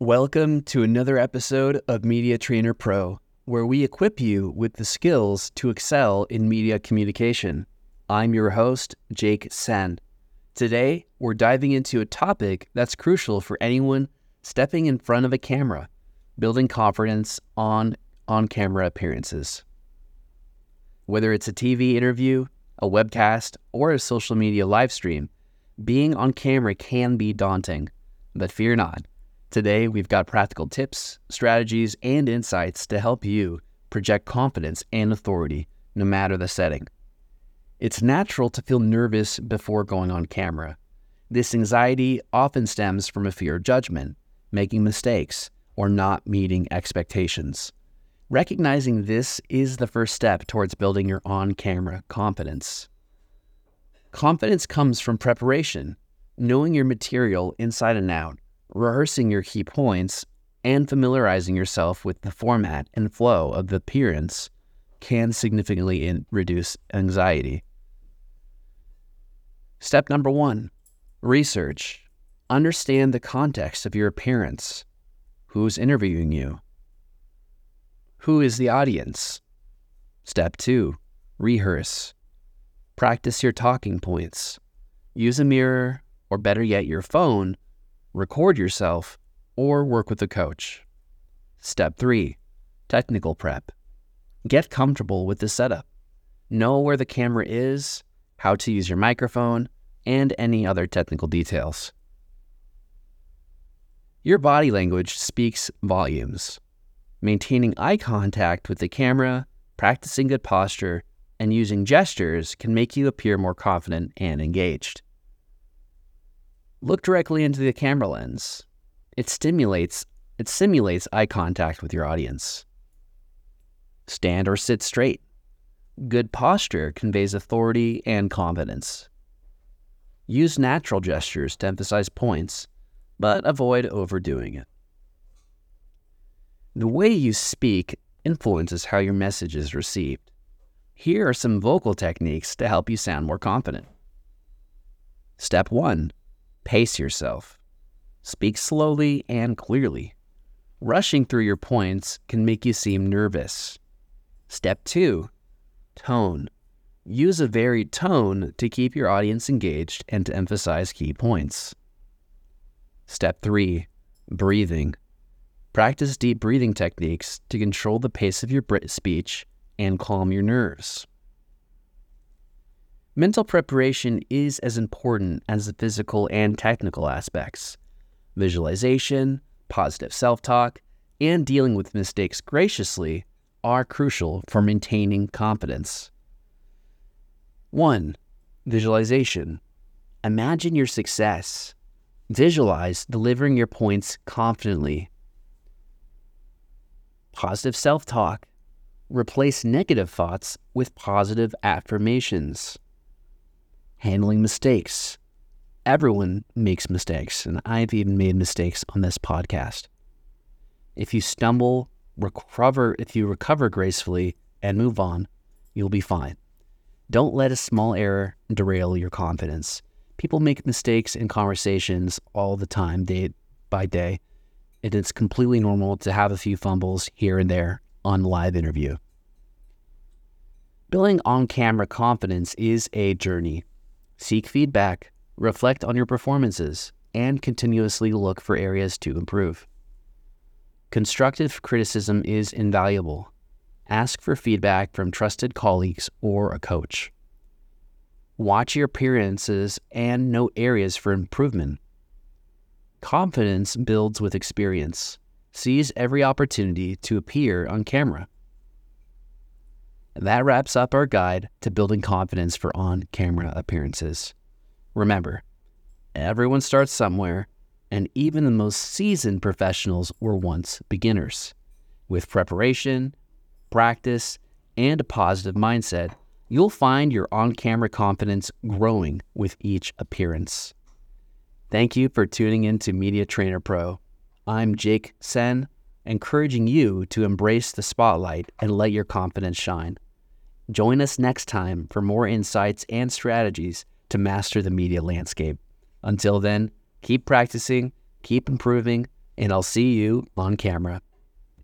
Welcome to another episode of Media Trainer Pro, where we equip you with the skills to excel in media communication. I'm your host, Jake Sen. Today, we're diving into a topic that's crucial for anyone stepping in front of a camera, building confidence on on camera appearances. Whether it's a TV interview, a webcast, or a social media live stream, being on camera can be daunting, but fear not. Today, we've got practical tips, strategies, and insights to help you project confidence and authority no matter the setting. It's natural to feel nervous before going on camera. This anxiety often stems from a fear of judgment, making mistakes, or not meeting expectations. Recognizing this is the first step towards building your on camera confidence. Confidence comes from preparation, knowing your material inside and out, rehearsing your key points, and familiarizing yourself with the format and flow of the appearance can significantly in- reduce anxiety. Step number one research. Understand the context of your appearance. Who's interviewing you? Who is the audience? Step two rehearse. Practice your talking points. Use a mirror, or better yet, your phone record yourself, or work with a coach. Step 3 Technical prep. Get comfortable with the setup. Know where the camera is, how to use your microphone, and any other technical details. Your body language speaks volumes. Maintaining eye contact with the camera, practicing good posture, and using gestures can make you appear more confident and engaged. Look directly into the camera lens. It stimulates it simulates eye contact with your audience. Stand or sit straight. Good posture conveys authority and confidence. Use natural gestures to emphasize points, but avoid overdoing it. The way you speak influences how your message is received. Here are some vocal techniques to help you sound more confident. Step 1 Pace yourself. Speak slowly and clearly. Rushing through your points can make you seem nervous. Step 2 Tone. Use a varied tone to keep your audience engaged and to emphasize key points. Step 3 Breathing. Practice deep breathing techniques to control the pace of your speech and calm your nerves. Mental preparation is as important as the physical and technical aspects. Visualization, positive self talk, and dealing with mistakes graciously are crucial for maintaining confidence. 1. Visualization. Imagine your success. Visualize delivering your points confidently. Positive self talk. Replace negative thoughts with positive affirmations handling mistakes. Everyone makes mistakes, and I've even made mistakes on this podcast. If you stumble, recover, if you recover gracefully and move on, you'll be fine. Don't let a small error derail your confidence. People make mistakes in conversations all the time, day by day, and it's completely normal to have a few fumbles here and there on live interview. Building on camera confidence is a journey. Seek feedback, reflect on your performances, and continuously look for areas to improve. Constructive criticism is invaluable. Ask for feedback from trusted colleagues or a coach. Watch your appearances and note areas for improvement. Confidence builds with experience. Seize every opportunity to appear on camera. That wraps up our guide to building confidence for on camera appearances. Remember, everyone starts somewhere, and even the most seasoned professionals were once beginners. With preparation, practice, and a positive mindset, you'll find your on camera confidence growing with each appearance. Thank you for tuning in to Media Trainer Pro. I'm Jake Sen, encouraging you to embrace the spotlight and let your confidence shine. Join us next time for more insights and strategies to master the media landscape. Until then, keep practicing, keep improving, and I'll see you on camera.